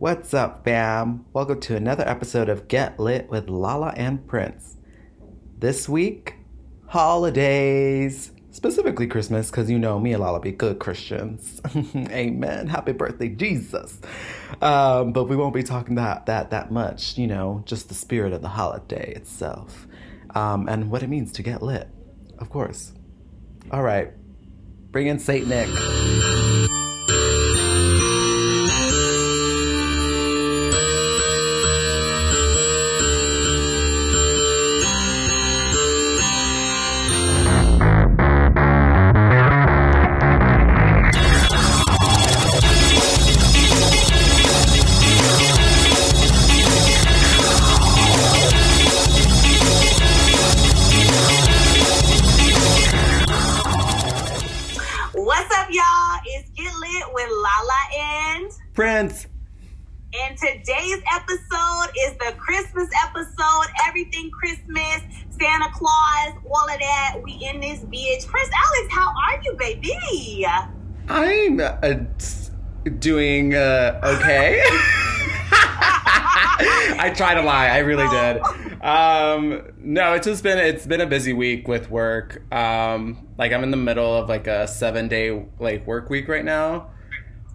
What's up, fam? Welcome to another episode of Get Lit with Lala and Prince. This week, holidays, specifically Christmas, because you know me and Lala be good Christians. Amen. Happy birthday, Jesus. Um, but we won't be talking that that that much. You know, just the spirit of the holiday itself, um, and what it means to get lit. Of course. All right, bring in Saint Nick. Prince. and today's episode is the Christmas episode. Everything Christmas, Santa Claus, all of that. We in this bitch. Prince Alex, how are you, baby? I'm uh, doing uh, okay. I tried to lie. I really did. Um, no, it's just been it's been a busy week with work. Um, like I'm in the middle of like a seven day like work week right now.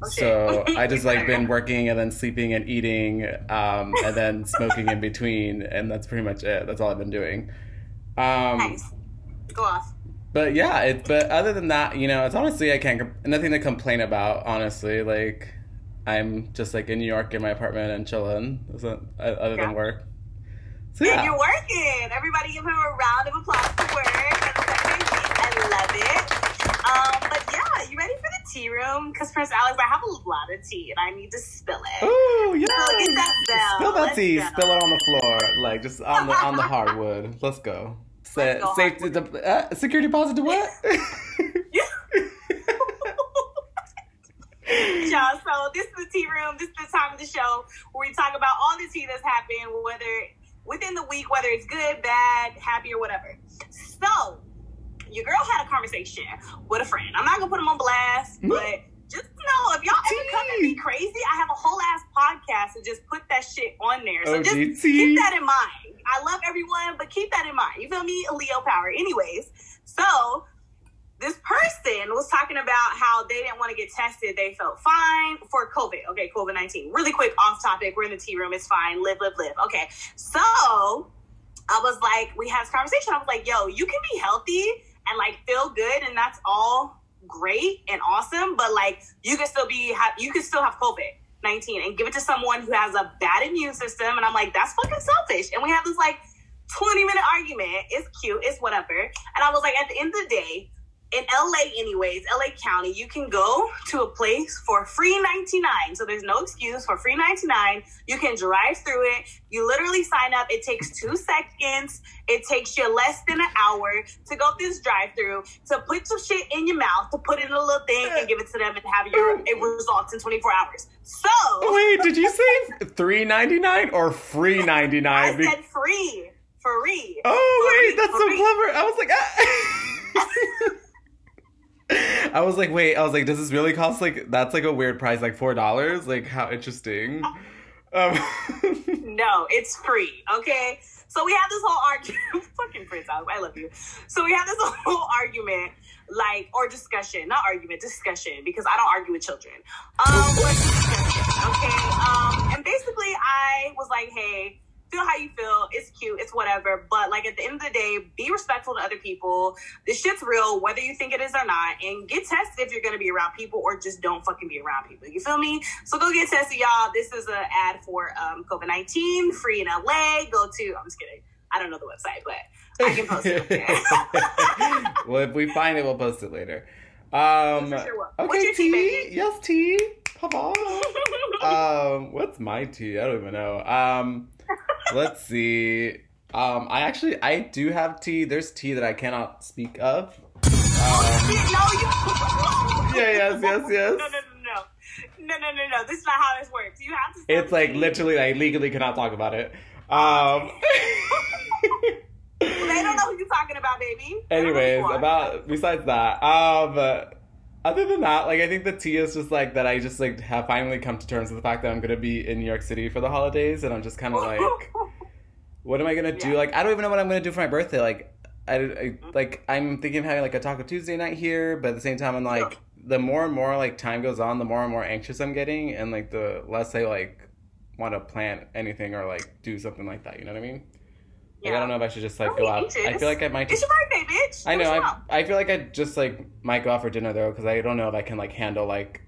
So I just like been working and then sleeping and eating, um, and then smoking in between, and that's pretty much it. That's all I've been doing. Um, Nice. Go off. but yeah, it. But other than that, you know, it's honestly I can't nothing to complain about. Honestly, like I'm just like in New York in my apartment and chilling. Isn't other Yeah. than work. So And you're working. Everybody give him a round of applause for work. I love it. Um, tea room? Because Prince Alex, I have a lot of tea and I need to spill it. oh yeah. So get that bell. Spill that Let's tea. go. Spill it on the floor, like just on the on the hardwood. Let's go. Sa- Let's go, safety, de- uh, security deposit to what? Y'all, so this is the tea room. This is the time of the show where we talk about all the tea that's happened, whether within the week, whether it's good, bad, happy, or whatever. So, your girl had a conversation with a friend. I'm not gonna put them on blast, Mm. but just know if y'all ever come at me crazy, I have a whole ass podcast and just put that shit on there. So just keep that in mind. I love everyone, but keep that in mind. You feel me? Leo power. Anyways, so this person was talking about how they didn't want to get tested. They felt fine for COVID. Okay, COVID 19. Really quick, off topic. We're in the tea room. It's fine. Live, live, live. Okay. So I was like, we had this conversation. I was like, yo, you can be healthy and like feel good, and that's all great and awesome, but like you can still be, ha- you can still have COVID. 19 and give it to someone who has a bad immune system. And I'm like, that's fucking selfish. And we have this like 20 minute argument. It's cute, it's whatever. And I was like, at the end of the day, in LA, anyways, LA County, you can go to a place for free 99. So there's no excuse for free 99. You can drive through it. You literally sign up. It takes two seconds. It takes you less than an hour to go through this drive through, to put some shit in your mouth, to put in a little thing and give it to them and have your it results in 24 hours. So Wait, did you say three ninety nine or free ninety I said free. Free. Oh wait, Free, that's so clever. I was like, ah. I was like, wait. I was like, does this really cost like that's like a weird price, like four dollars? Like how interesting. Um, No, it's free. Okay. So we have this whole argument. Fucking Prince I love you. So we have this whole argument, like or discussion, not argument, discussion, because I don't argue with children. Um, okay. Um, and basically, I was like, hey. Feel how you feel. It's cute. It's whatever. But like at the end of the day, be respectful to other people. This shit's real, whether you think it is or not. And get tested if you're gonna be around people, or just don't fucking be around people. You feel me? So go get tested, y'all. This is an ad for um, COVID nineteen, free in LA. Go to. I'm just kidding. I don't know the website, but I can post it. well, if we find it, we'll post it later. Um, sure okay, your tea. Yes, tea. Off. um, what's my tea? I don't even know. Um, let's see. Um, I actually I do have tea. There's tea that I cannot speak of. Um, yeah, yes, yes, yes. No, no, no, no. No, no, no, no. This is not how this works. You have to. It's like tea. literally, I legally cannot talk about it. Um, They don't know who you're talking about, baby. They don't know who anyways, about besides that, um, other than that, like I think the tea is just like that. I just like have finally come to terms with the fact that I'm gonna be in New York City for the holidays, and I'm just kind of like, what am I gonna do? Yeah. Like I don't even know what I'm gonna do for my birthday. Like I, I mm-hmm. like I'm thinking of having like a Taco Tuesday night here, but at the same time, I'm like the more and more like time goes on, the more and more anxious I'm getting, and like the less I like want to plan anything or like do something like that. You know what I mean? Like I don't know if I should just like go out. I feel like I might Just, It's your birthday, bitch. I know. I. I feel like I just like might go out for dinner though because I don't know if I can like handle like,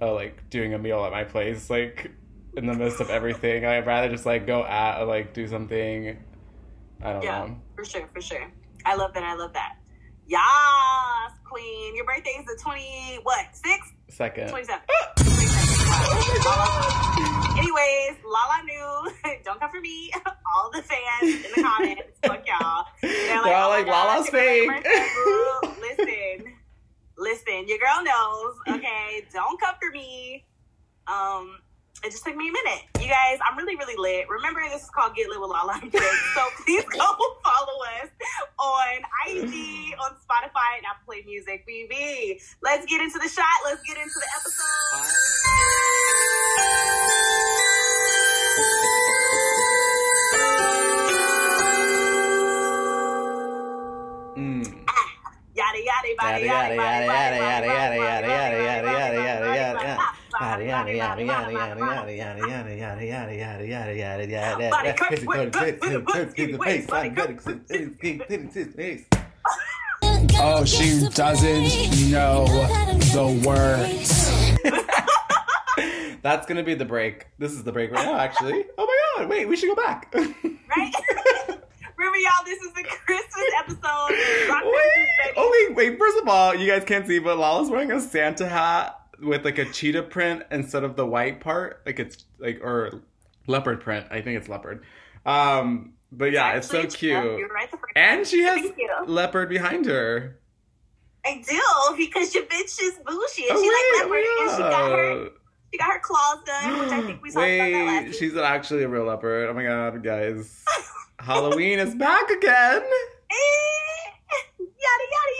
uh, like doing a meal at my place like in the midst of everything. I'd rather just like go out or like do something. I don't Yeah. know. For sure, for sure. I love that. I love that. Yas, queen. Your birthday is the 20, what, 6th? Second. 27. 27. Anyways, Lala knew. Don't come for me. All the fans in the comments. Fuck y'all. They're They're all "Oh like, God, "Lala's fake." listen, listen. Your girl knows. Okay, don't come for me. Um, it just took me a minute. You guys, I'm really, really lit. Remember, this is called Get Lit with Lala and. So please go follow us on IG, on Spotify, and Apple Play Music, BB. Let's get into the shot. Let's get into the episode. Mm. Yada yada yada Yada, yada, yada, yada, yada, yada, yada, yada, yada, yada, yada, yada, Yada yada yada yada yada yada yada yada yada yada yada yada yada Body yada. cut, Crazy whip, code, whip, crazy whip, code, whip, crazy whip, face, body I'm cut, good, crazy, crazy, crazy, crazy face. Oh, she doesn't know the words. That's gonna be the break. This is the break right now, actually. Oh my god! Wait, we should go back. Right? Remember, y'all, this is the Christmas episode. Wait. Oh wait, wait. First of all, you guys can't see, but Lala's wearing a Santa hat with like a cheetah print instead of the white part. Like it's like or leopard print. I think it's leopard. Um, but yeah, it's so Actually, cute. Right And she has leopard behind her. I do because your bitch is bougie. And Oh, she wait, like leopard, oh and she got her she got her claws done, which I think we saw about that last Wait, she's actually a real leopard. Oh my god, guys. Halloween is back again. Eh, yada yada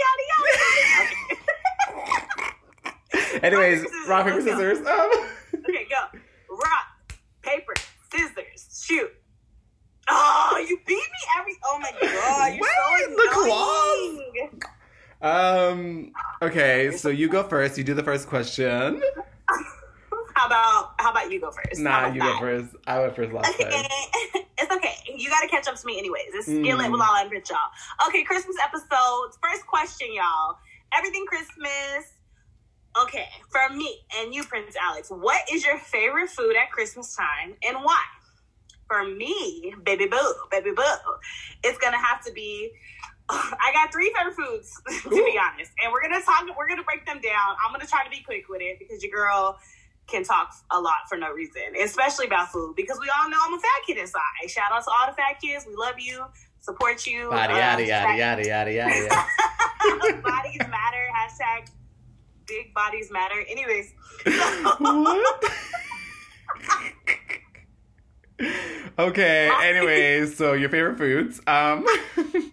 yada yada. Anyways, scissors, rock, paper, scissors. Um, okay, go. Rock, paper, scissors, shoot. Oh, you beat me every. Oh my god, you're Wait, the claws. um, okay, so you go first. You do the first question. How about how about you go first? Nah, you go first. I went first last Okay, time. it's okay. You got to catch up to me, anyways. It's Mm. Skillet with Lala and Rich, y'all. Okay, Christmas episode. First question, y'all. Everything Christmas. Okay, for me and you, Prince Alex, what is your favorite food at Christmas time and why? For me, baby boo, baby boo, it's gonna have to be. I got three favorite foods, to be honest, and we're gonna talk. We're gonna break them down. I'm gonna try to be quick with it because your girl can talk a lot for no reason, especially about food because we all know I'm a fat kid inside. Shout out to all the fat kids. We love you, support you. Yada Uh, yada yada yada yada yada. yada. bodies matter. Hashtag big bodies matter. Anyways, what? okay. Anyways, so your favorite foods. Um.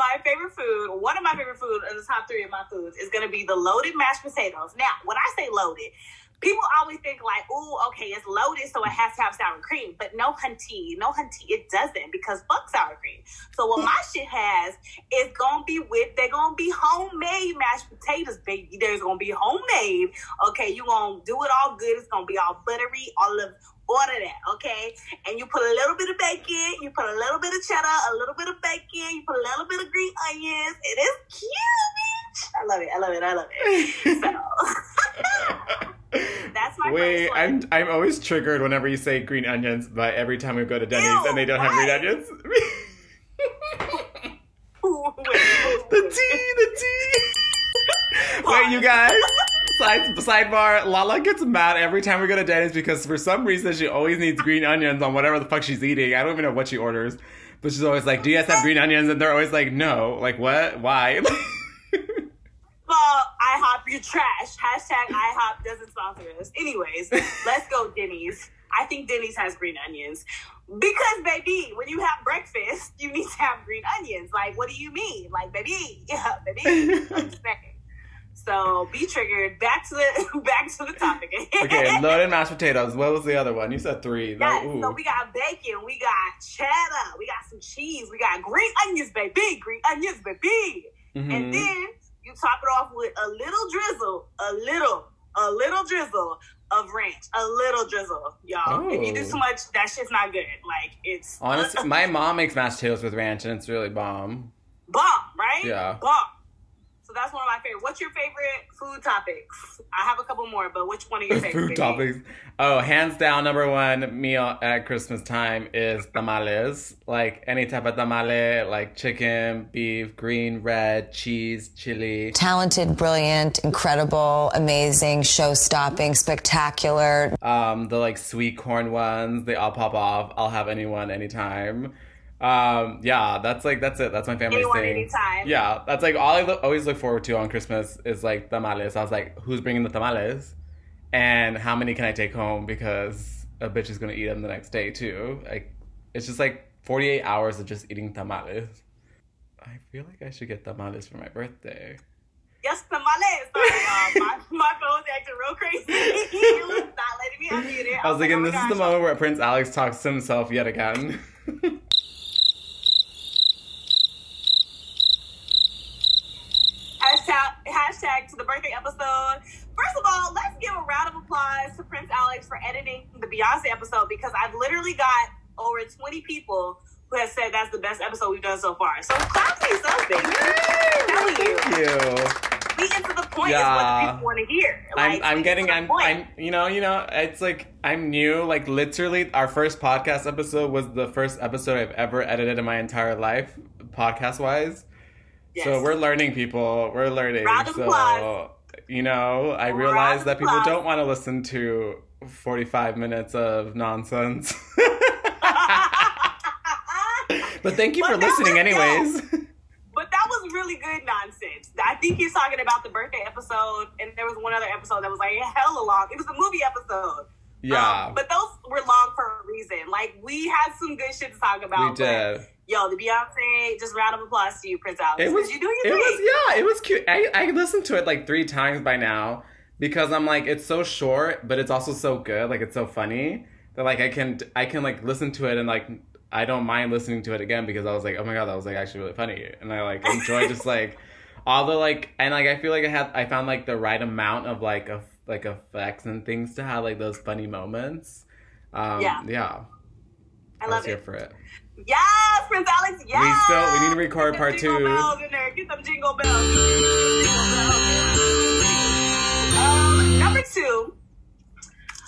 my favorite food, one of my favorite foods in the top three of my foods is going to be the loaded mashed potatoes. Now, when I say loaded, people always think like, "Ooh, okay, it's loaded, so it has to have sour cream." But no, hunty, no hunty, it doesn't because fuck sour cream. So what my shit has is gonna be with they're gonna be homemade mashed potatoes, baby. There's gonna be homemade. Okay, you gonna do it all good. It's gonna be all buttery, all of all of that. Okay, and you put a little bit of bacon, you put a little bit of cheddar, a little bit of bacon, you put a little bit of green onions. It is cute, bitch. I love it. I love it. I love it. That's Wait. I'm I'm always triggered whenever you say green onions, but every time we go to Denny's Ew, and they don't have green onions. The tea, the tea. Wait, you guys. Side, sidebar, Lala gets mad every time we go to Denny's because for some reason she always needs green onions on whatever the fuck she's eating. I don't even know what she orders. But she's always like, Do you guys have green onions? And they're always like, No. Like, what? Why? Well, IHOP, you trash. Hashtag IHOP doesn't sponsor us. Anyways, let's go Denny's. I think Denny's has green onions. Because, baby, when you have breakfast, you need to have green onions. Like, what do you mean? Like, baby, yeah, baby. I'm just saying. So be triggered. Back to the back to the topic. okay, loaded mashed potatoes. What was the other one? You said three. Yes, no, so we got bacon, we got cheddar, we got some cheese, we got green onions, baby, green onions, baby. Mm-hmm. And then you top it off with a little drizzle, a little, a little drizzle of ranch, a little drizzle, y'all. Oh. If you do too oh. much, that shit's not good. Like it's honestly, my mom makes mashed potatoes with ranch, and it's really bomb. Bomb, right? Yeah, bomb. So that's one of my favorite. What's your favorite food topics? I have a couple more, but which one are your favorite? food topics. Oh, hands down, number one meal at Christmas time is tamales. Like any type of tamale, like chicken, beef, green, red, cheese, chili. Talented, brilliant, incredible, amazing, show stopping, spectacular. Um, the like sweet corn ones, they all pop off. I'll have anyone anytime. Um, yeah, that's like that's it. That's my family's Anyone, thing. Anytime. Yeah, that's like all I lo- always look forward to on Christmas is like tamales. I was like, who's bringing the tamales, and how many can I take home because a bitch is gonna eat them the next day too. Like, it's just like forty eight hours of just eating tamales. I feel like I should get tamales for my birthday. Yes, tamales. Sorry, uh, my my phone's acting real crazy. it was not letting me unmute it. I, I was, like, thinking, oh this gosh. is the moment where Prince Alex talks to himself yet again. Hashtag, hashtag to the birthday episode. First of all, let's give a round of applause to Prince Alex for editing the Beyonce episode because I've literally got over 20 people who have said that's the best episode we've done so far. So clap to yourself, baby. I'm you. Thank you. We get to the point yeah. is what the people want to hear. Like, I'm, I'm getting, I'm, I'm, you know, you know, it's like I'm new. Like literally, our first podcast episode was the first episode I've ever edited in my entire life, podcast wise. Yes. So we're learning, people. We're learning. Round so, applause. you know, I realize that people don't want to listen to 45 minutes of nonsense. but thank you but for listening, anyways. but that was really good nonsense. I think he's talking about the birthday episode, and there was one other episode that was like hella long. It was a movie episode. Yeah. Um, but those were long for a reason. Like, we had some good shit to talk about. We did yo, the Beyonce, just round of applause to you, Prince Alex. It was, you doing your it thing. was, yeah, it was cute. I, I listened to it like three times by now because I'm like, it's so short, but it's also so good. Like, it's so funny that like I can, I can like listen to it and like, I don't mind listening to it again because I was like, oh my god, that was like actually really funny, and I like enjoy just like all the like, and like I feel like I had, I found like the right amount of like of like effects and things to have like those funny moments. Um, yeah, yeah. I, love it. here for it. Yes, Prince Alex. Yes. We still we need to record part two. Bells in there. Get some jingle bells. Jingle Um, number two.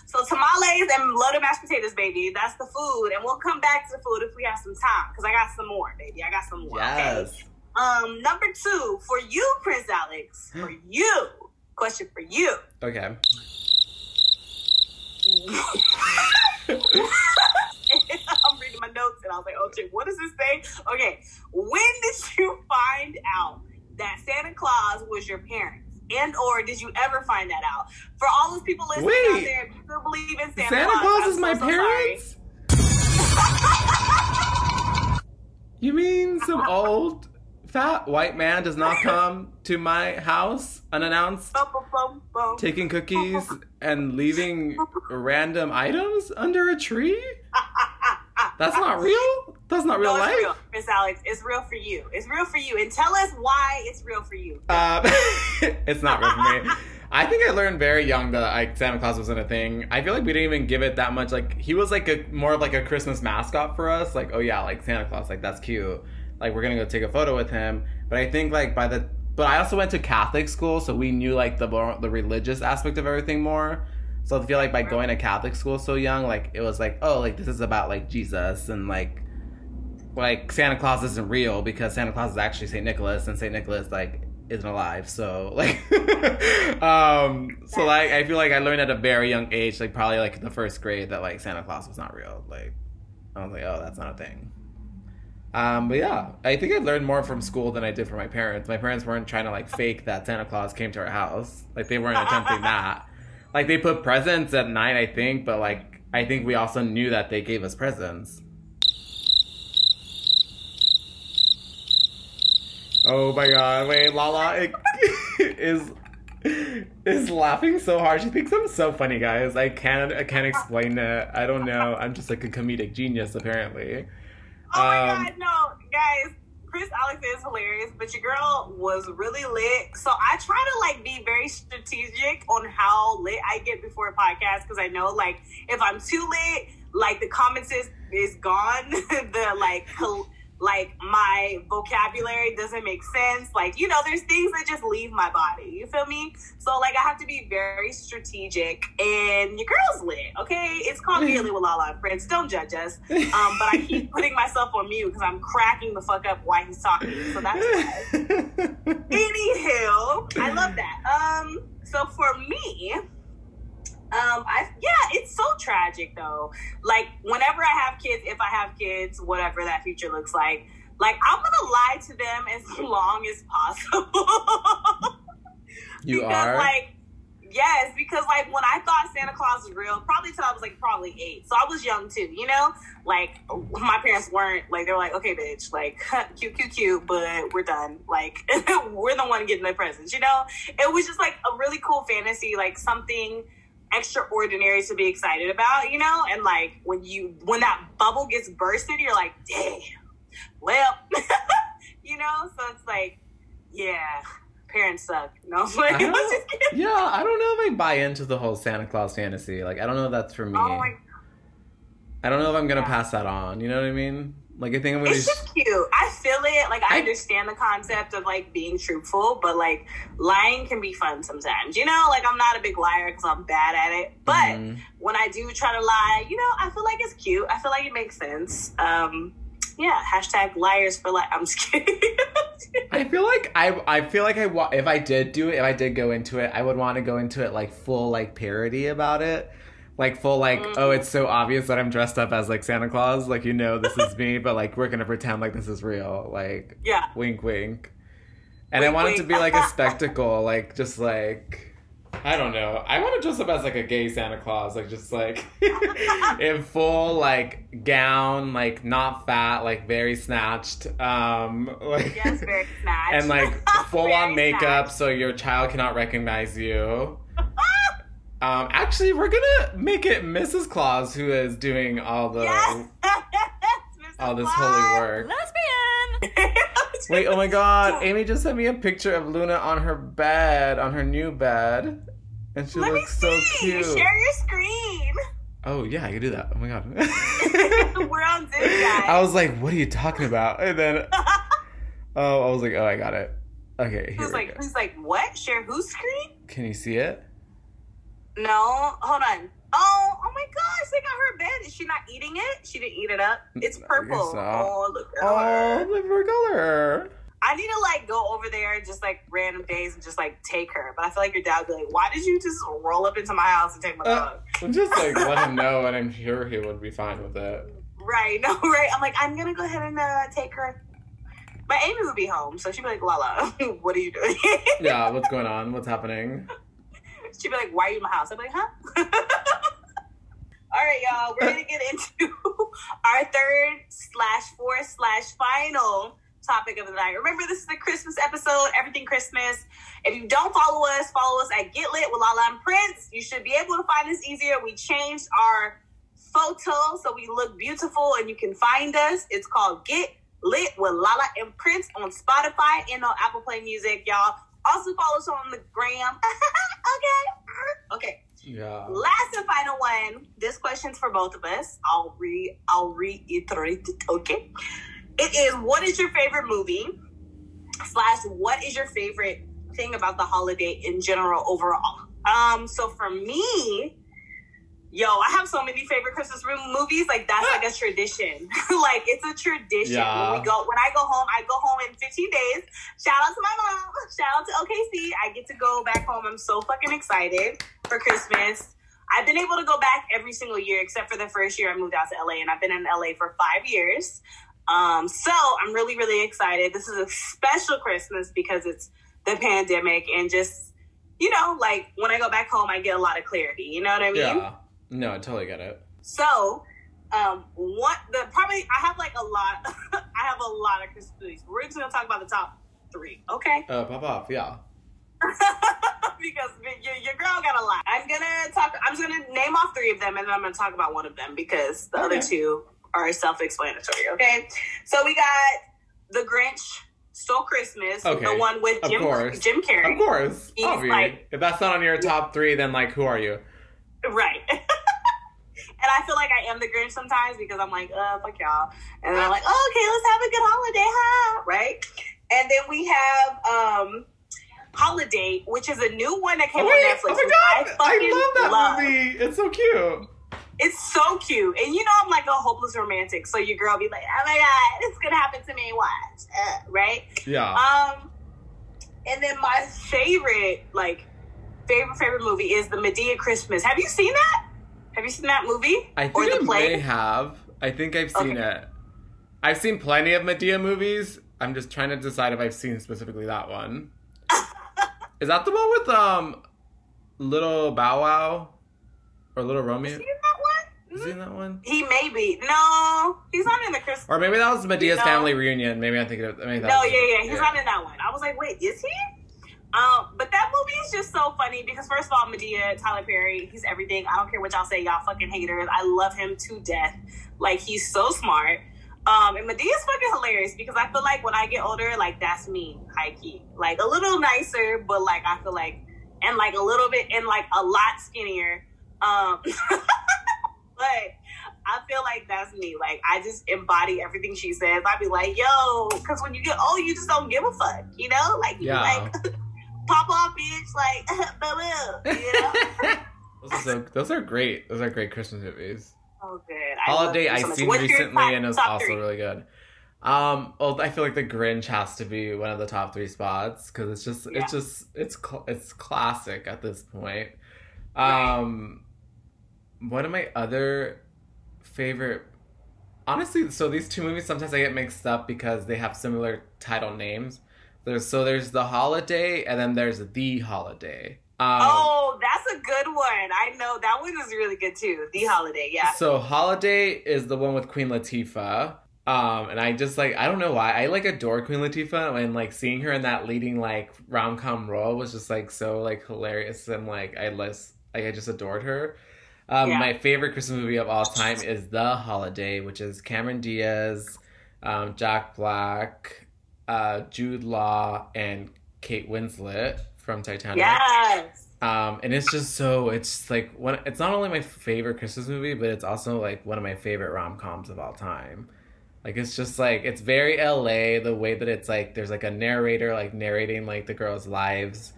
So tamales and loaded mashed potatoes, baby. That's the food, and we'll come back to the food if we have some time, because I got some more, baby. I got some more. Yes. Okay. Um, number two for you, Prince Alex. For you. Question for you. Okay. I'm reading my notes and I was like, okay, what does this say? Okay, when did you find out that Santa Claus was your parents? And or did you ever find that out? For all those people listening Wait, out there, if you still believe in Santa, Santa Claus, Claus is my so parents? you mean some old fat white man does not come to my house unannounced, taking cookies and leaving random items under a tree? That's not real? That's not real no, life? Real, Miss Alex. It's real for you. It's real for you. And tell us why it's real for you. Uh, it's not real for me. I think I learned very young that like Santa Claus wasn't a thing. I feel like we didn't even give it that much. Like he was like a more of like a Christmas mascot for us. Like oh yeah, like Santa Claus, like that's cute like we're gonna go take a photo with him. But I think like by the but I also went to Catholic school, so we knew like the the religious aspect of everything more. So I feel like by going to Catholic school so young, like it was like, oh, like this is about like Jesus and like like Santa Claus isn't real because Santa Claus is actually Saint Nicholas and Saint Nicholas like isn't alive. So like um so like I feel like I learned at a very young age, like probably like the first grade that like Santa Claus was not real. Like I was like, oh, that's not a thing. Um, but yeah, I think I learned more from school than I did from my parents. My parents weren't trying to like fake that Santa Claus came to our house. Like they weren't attempting that. Like they put presents at night, I think, but like I think we also knew that they gave us presents. Oh my god, wait, Lala it, is is laughing so hard. She thinks I'm so funny, guys. I can't I can't explain it. I don't know. I'm just like a comedic genius apparently. Oh my Um, god, no, guys. Chris Alex is hilarious, but your girl was really lit. So I try to like be very strategic on how lit I get before a podcast because I know like if I'm too lit, like the comments is is gone. the like like my vocabulary doesn't make sense. Like you know, there's things that just leave my body. You feel me? So like I have to be very strategic. And your girl's lit. Okay, it's called Lit with Lala and Prince. Don't judge us. Um, but I keep putting myself on mute because I'm cracking the fuck up while he's talking. So that's why. Anywho, I love that. Um, so for me, um, I yeah, it's so tragic though. Like whenever I have kids, if I have kids, whatever that future looks like, like I'm gonna lie to them as long as possible. you because are. like yes because like when i thought santa claus was real probably till i was like probably eight. So i was young too you know? Like my parents weren't like they were like okay bitch like cute cute cute but we're done. Like we're the one getting the presents you know? It was just like a really cool fantasy like something extraordinary to be excited about you know and like when you when that bubble gets bursted you're like damn well you know so it's like yeah parents suck no like, I I'm don't- just kidding. yeah, I don't know if I buy into the whole Santa Claus fantasy. Like, I don't know if that's for me. Oh my I don't know if I'm gonna Yeah. pass that on. You know what I mean? Like, I think I'm gonna. It's just cute. I feel it. Like I I- understand the concept of like being truthful, but like lying can be fun sometimes. You know, like I'm not a big liar because I'm bad at it. But Mhm. when I do try to lie, you know, I feel like it's cute. I feel like it makes sense. Um, yeah. Hashtag liars for life. I'm just kidding. I feel like I I feel like I wa- if I did do it, if I did go into it, I would want to go into it like full like parody about it. Like full like, Mm. oh, it's so obvious that I'm dressed up as like Santa Claus, like you know this is me, but like we're gonna pretend like this is real. Like yeah. wink wink. And I Wink, want it to be like a spectacle, like just like I don't know. I want to dress up as like a gay Santa Claus, like just like in full like gown, like not fat, like very snatched. Um like Yes, very snatched. and like full on makeup snatched. so your child cannot recognize you. Um, actually, we're gonna make it Mrs. Claus who is doing all the Yes. all this Mrs. holy work. Lesbian. Wait, oh my god, Amy just sent me a picture of Luna on her bed, on her new bed. And she Let me looks so see. cute. Share your screen. Oh yeah, I can do that. Oh my god. We're on Zoom, guys. I was like, what are you talking about? And then Oh, I was like, oh I got it. Okay, here Who's we like, go. who's like, what? Share whose screen? Can you see it? No, hold on. Oh, oh my gosh, they got her bed. Is she not eating it? She didn't eat it up. It's purple. Oh, look at Oh, her. the for color. I need to like go over there just like random days and just like take her. But I feel like your dad would be like, why did you just roll up into my house and take my Uh, dog? Just like let him know, and I'm sure he would be fine with it. Right, no, right. I'm like, I'm gonna go ahead and uh, take her. But Amy would be home, so she'd be like, Lala, what are you doing? Yeah, what's going on? What's happening? She'd be like, "Why are you in my house?" Be like, "Huh." All right, y'all. We're gonna get into our third slash fourth slash final topic of the night. Remember, this is a Christmas episode. Everything Christmas. If you don't follow us, follow us at Get Lit with Lala and Prince. You should be able to find us easier. We changed our photo so we look beautiful and you can find us. It's called Get Lit with Lala and Prince on Spotify and on Apple Play Music, y'all. Also follow us on the gram. okay. Okay. Yeah. Last and final one. This question's for both of us. I'll re I'll reiterate it. Okay. It is what is your favorite movie? Slash what is your favorite thing about the holiday in general overall? Um, so for me, yo, I have so many favorite Christmas room movies. Like that's like a tradition. like it's a tradition. Yeah. When we go when I go home, I go home in 15 days. Shout out to my mom. Shout out to OKC. I get to go back home. I'm so fucking excited for Christmas. I've been able to go back every single year except for the first year I moved out to LA, and I've been in LA for five years. Um, so I'm really, really excited. This is a special Christmas because it's the pandemic, and just you know, like when I go back home, I get a lot of clarity. You know what I mean? Yeah. No, I totally get it. So, um, what the probably I have like a lot. I have a lot of Christmas movies. We're just gonna talk about the top three, okay? Uh, pop off. Yeah. because your, your girl got a lot. I'm gonna talk. I'm just gonna name off three of them, and then I'm gonna talk about one of them because the Okay. other two are self-explanatory. Okay, so we got the Grinch, Stole Christmas, Okay, the one with Jim. Jim Carrey. Of course. He's Obviously. like- if that's not on your top three, then like who are you? Right. I feel like I am the Grinch sometimes because I'm like, uh, fuck y'all. And then I'm like, oh, okay, let's have a good holiday, ha! Right? And then we have um Holiday, which is a new one that came Oh, wait, on Netflix. oh my god! I, fucking love that love. movie. It's so cute. It's so cute. And you know I'm like a hopeless romantic, so your girl be like, oh my god, it's gonna happen to me, watch. Uh, right? Yeah. Um, and then my favorite, like, favorite favorite movie is the Madea Christmas. Have you seen that? Have you seen that movie I or the I play? may have. I think I've seen Okay. it. I've seen plenty of Madea movies. I'm just trying to decide if I've seen specifically that one. Is that the one with um little Bow Wow or little Romeo? Seen that one? Is he in that one? He may be. No, he's not in the Christmas. Or maybe that was Madea's No. family reunion. Maybe I'm thinking of. Maybe that No, yeah, yeah, he's not in that one. I was like, wait, is he? Um, but that movie is just so funny because first of all, Madea, Tyler Perry, he's everything. I don't care what y'all say, y'all fucking haters. I love him to death. Like he's so smart. Um, and Madea's fucking hilarious because I feel like when I get older, like that's me, high key. Like a little nicer, but like I feel like and like a little bit and like a lot skinnier. Um but I feel like that's me. Like I just embody everything she says. I'd be like, yo, because when you get old, you just don't give a fuck, you know? Like Yeah. like pop off, bitch, like boo boo, you know? those, are so, those are great. Those are great Christmas movies. oh good. Holiday I've so seen What's recently and it was also three? really good. Um, well, I feel like the Grinch has to be one of the top three spots because it's just, Yeah. it's just, it's, cl- it's classic at this point. Right. Um, one of my other favorite, honestly, so these two movies sometimes I get mixed up because they have similar title names. There's so there's the holiday and then there's the holiday. Um, Oh, that's a good one. I know that one is really good too. The holiday, yeah. So Holiday is the one with Queen Latifah. Um, and I just like I don't know why I like adore Queen Latifah and like seeing her in that leading like rom com role was just like so like hilarious and like I less like I just adored her. Um, Yeah. My favorite Christmas movie of all time is The Holiday, which is Cameron Diaz, um, Jack Black, uh, Jude Law, and Kate Winslet from Titanic. Yes. Um, and it's just so it's like one. It's not only my favorite Christmas movie, but it's also like one of my favorite rom coms of all time. Like it's just like it's very LA the way that it's like there's like a narrator like narrating like the girls' lives.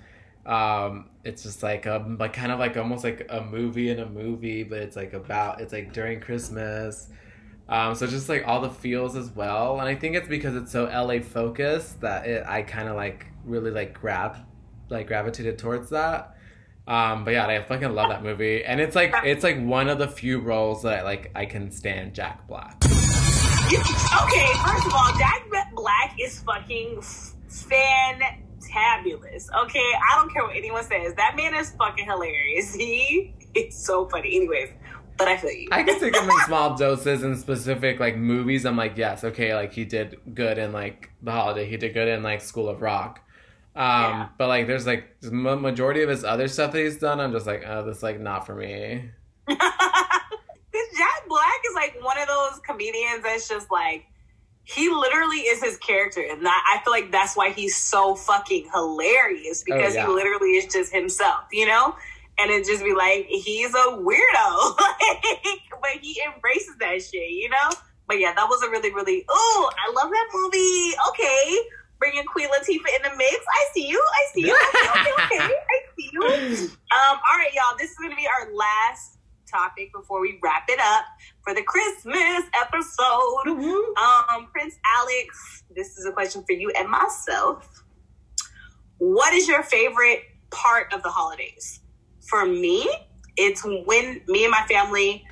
Um, it's just like a like kind of like almost like a movie in a movie, but it's like about it's like during Christmas. Um, so just like all the feels as well, and I think it's because it's so LA focused that it I kind of like really like grabbed like gravitated towards that. Um, but yeah, I fucking love that movie, and it's like it's like one of the few roles that like I can stand Jack Black. Okay, first of all, Jack Black is fucking fantabulous. Okay, I don't care what anyone says. That man is fucking hilarious. He is so funny. Anyways, but I feel you. I can take him in small doses in specific like movies. I'm like, yes, okay, like he did good in like The Holiday. He did good in like School of Rock. Um, Yeah. but like, there's like the majority of his other stuff that he's done. I'm just like, oh, this like not for me. This Jack Black is like one of those comedians that's just like he literally is his character, and that I feel like that's why he's so fucking hilarious because yeah. he literally is just himself, you know. And it just be like he's a weirdo, like, but he embraces that shit, you know. But yeah, that was a really, really. Oh, I love that movie. Okay, bringing Queen Latifah in the mix. I see you. I see you. Okay, okay, okay. I see you. Um, all right, y'all. This is gonna be our last topic before we wrap it up for the Christmas episode. Um, Prince Alex, this is a question for you and myself. What is your favorite part of the holidays? For me, it's when me and my family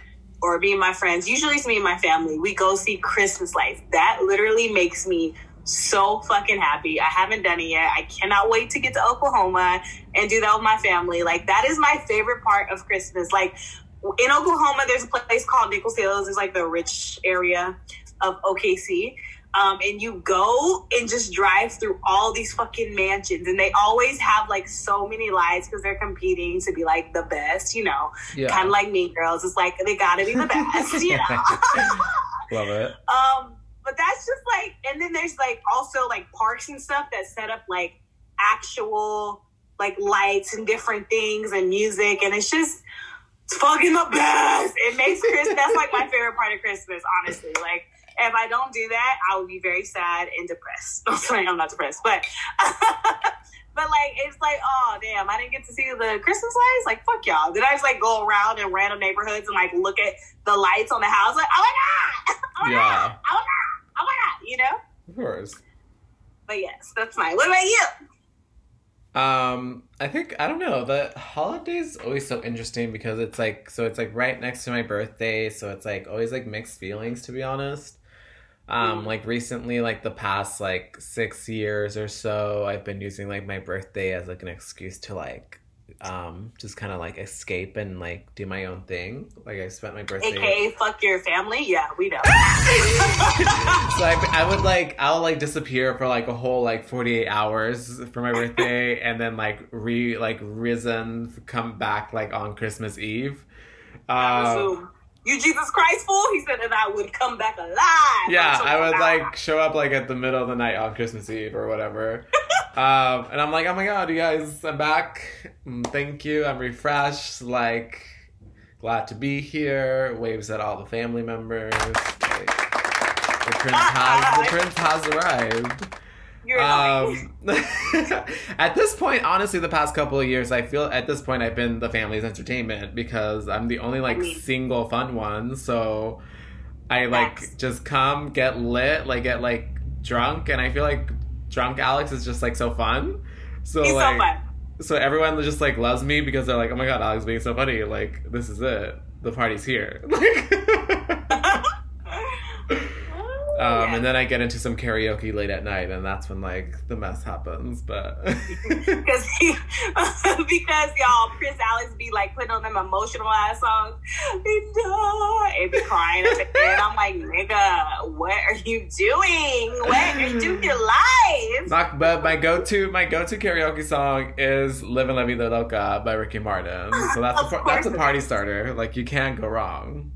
or me and my friends, usually it's me and my family, we go see Christmas lights. That literally makes me so fucking happy. I haven't done it yet. I cannot wait to get to Oklahoma and do that with my family. Like that is my favorite part of Christmas. Like in Oklahoma, there's a place called Nichols Hills. It's like the rich area of OKC. Um, and you go and just drive through all these fucking mansions, and they always have like so many lights because they're competing to be like the best, you know, Yeah. kind of like Mean Girls. It's like they gotta be the best, you know. Love it. Um, but that's just like, and then there's like also like parks and stuff that set up like actual like lights and different things and music, and it's just it's fucking the best. It makes Christmas. that's like my favorite part of Christmas, honestly. Like if I don't do that, I will be very sad and depressed. I'm sorry, I'm not depressed, but. But like it's like, oh damn, I didn't get to see the Christmas lights. Like fuck y'all. Did I just like go around in random neighborhoods and like look at the lights on the house? Like, oh my god, oh my Yeah. god, oh my god, oh my god, you know. Of course. But yes, that's mine. What about you? Um, I think I don't know. The holidays is always so interesting because it's like so it's like right next to my birthday, so it's like always like mixed feelings to be honest. Um, Mm. like recently, like the past like six years or so, I've been using like my birthday as like an excuse to like um just kind of like escape and like do my own thing. Like I spent my birthday AKA fuck your family. Yeah, we know. so I, I would like I'll like disappear for like a whole like 48 hours for my birthday and then like re like risen come back like on Christmas Eve. Zoom. You Jesus Christ fool? He said that I would come back alive. yeah, I would like show up like at the middle of the night on Christmas Eve or whatever. um, and I'm like, oh my god, you guys, I'm back. Mm, Thank you. I'm refreshed. Like, glad to be here. Waves at all the family members. Like, the prince has the prince has arrived. You're. Um, at this point, honestly, the past couple of years, I feel at this point I've been the family's entertainment because I'm the only like mean- single fun one. So I like Facts. just come, get lit, like get like drunk, and I feel like drunk Alex is just like so fun. So He's like, so fun. so everyone just like loves me because they're like, oh my god, Alex being so funny. Like this is it. The party's here. Um, and then I get into some karaoke late at night, and that's when like the mess happens. But because because y'all Chris Alex be like putting on them emotional ass songs and and be crying end. I'm like, nigga, what are you doing? What are you doing with your life? Not- but my go-to my go-to karaoke song is "Live "Livin' La Vida Loca" by Ricky Martin. So that's a, that's a party starter. Like you can't go wrong.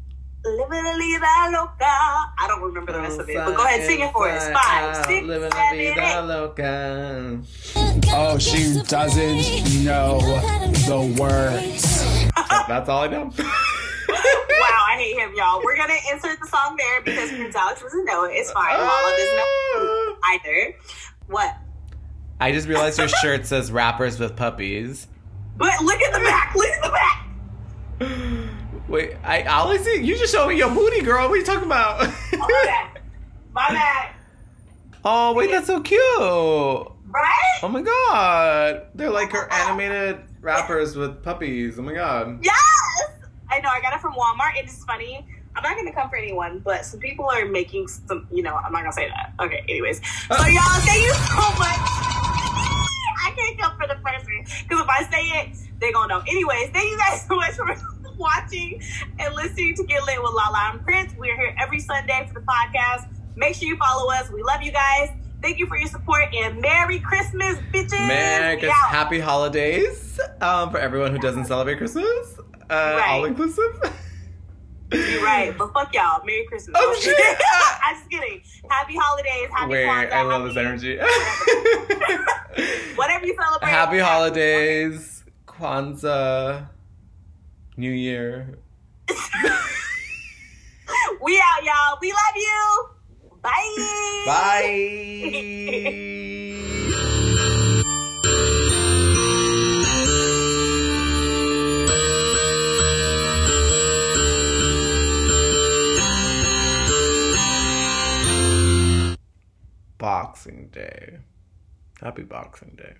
Living la vida loca. I don't remember the rest of it, but go ahead, sing it for us. Inside Five, six, living la vida loca. Oh, she doesn't know the words. Oh, that's all I know. Wow, I hate him, y'all. We're gonna insert the song there because Prince Alex doesn't know it. It's fine. Lala doesn't know ah. either. What? I just realized your shirt says "rappers with puppies." But look at the back. Look at the back. Wait, I I only see you just showed me your booty, girl. What are you talking about? Oh, my bad. My bad. oh wait, that's so cute. Right? Oh my god, they're like her oh animated rappers with puppies. Oh my god. Yes. I know. I got it from Walmart. It is funny. I'm not gonna come for anyone, but some people are making some. You know, I'm not gonna say that. Okay. Anyways, so uh. y'all, thank you so much. I can't come for the person because if I say it, they gonna know. Anyways, thank you guys so much for watching and listening to Get Lit with Lala and Prince. We're here every Sunday for the podcast. Make sure you follow us. We love you guys. Thank you for your support and Merry Christmas, bitches. Merry Christmas, happy holidays um, for everyone who doesn't celebrate Christmas. Uh, Right. All inclusive. You're right, but fuck y'all. Merry Christmas. Oh, shit. I'm just kidding. Happy holidays. Happy Wait, Kwanzaa, I love this energy. Whatever you celebrate. happy holidays, Kwanzaa, New Year. We out, y'all. We love you. Bye. Bye. Boxing Day. Happy Boxing Day.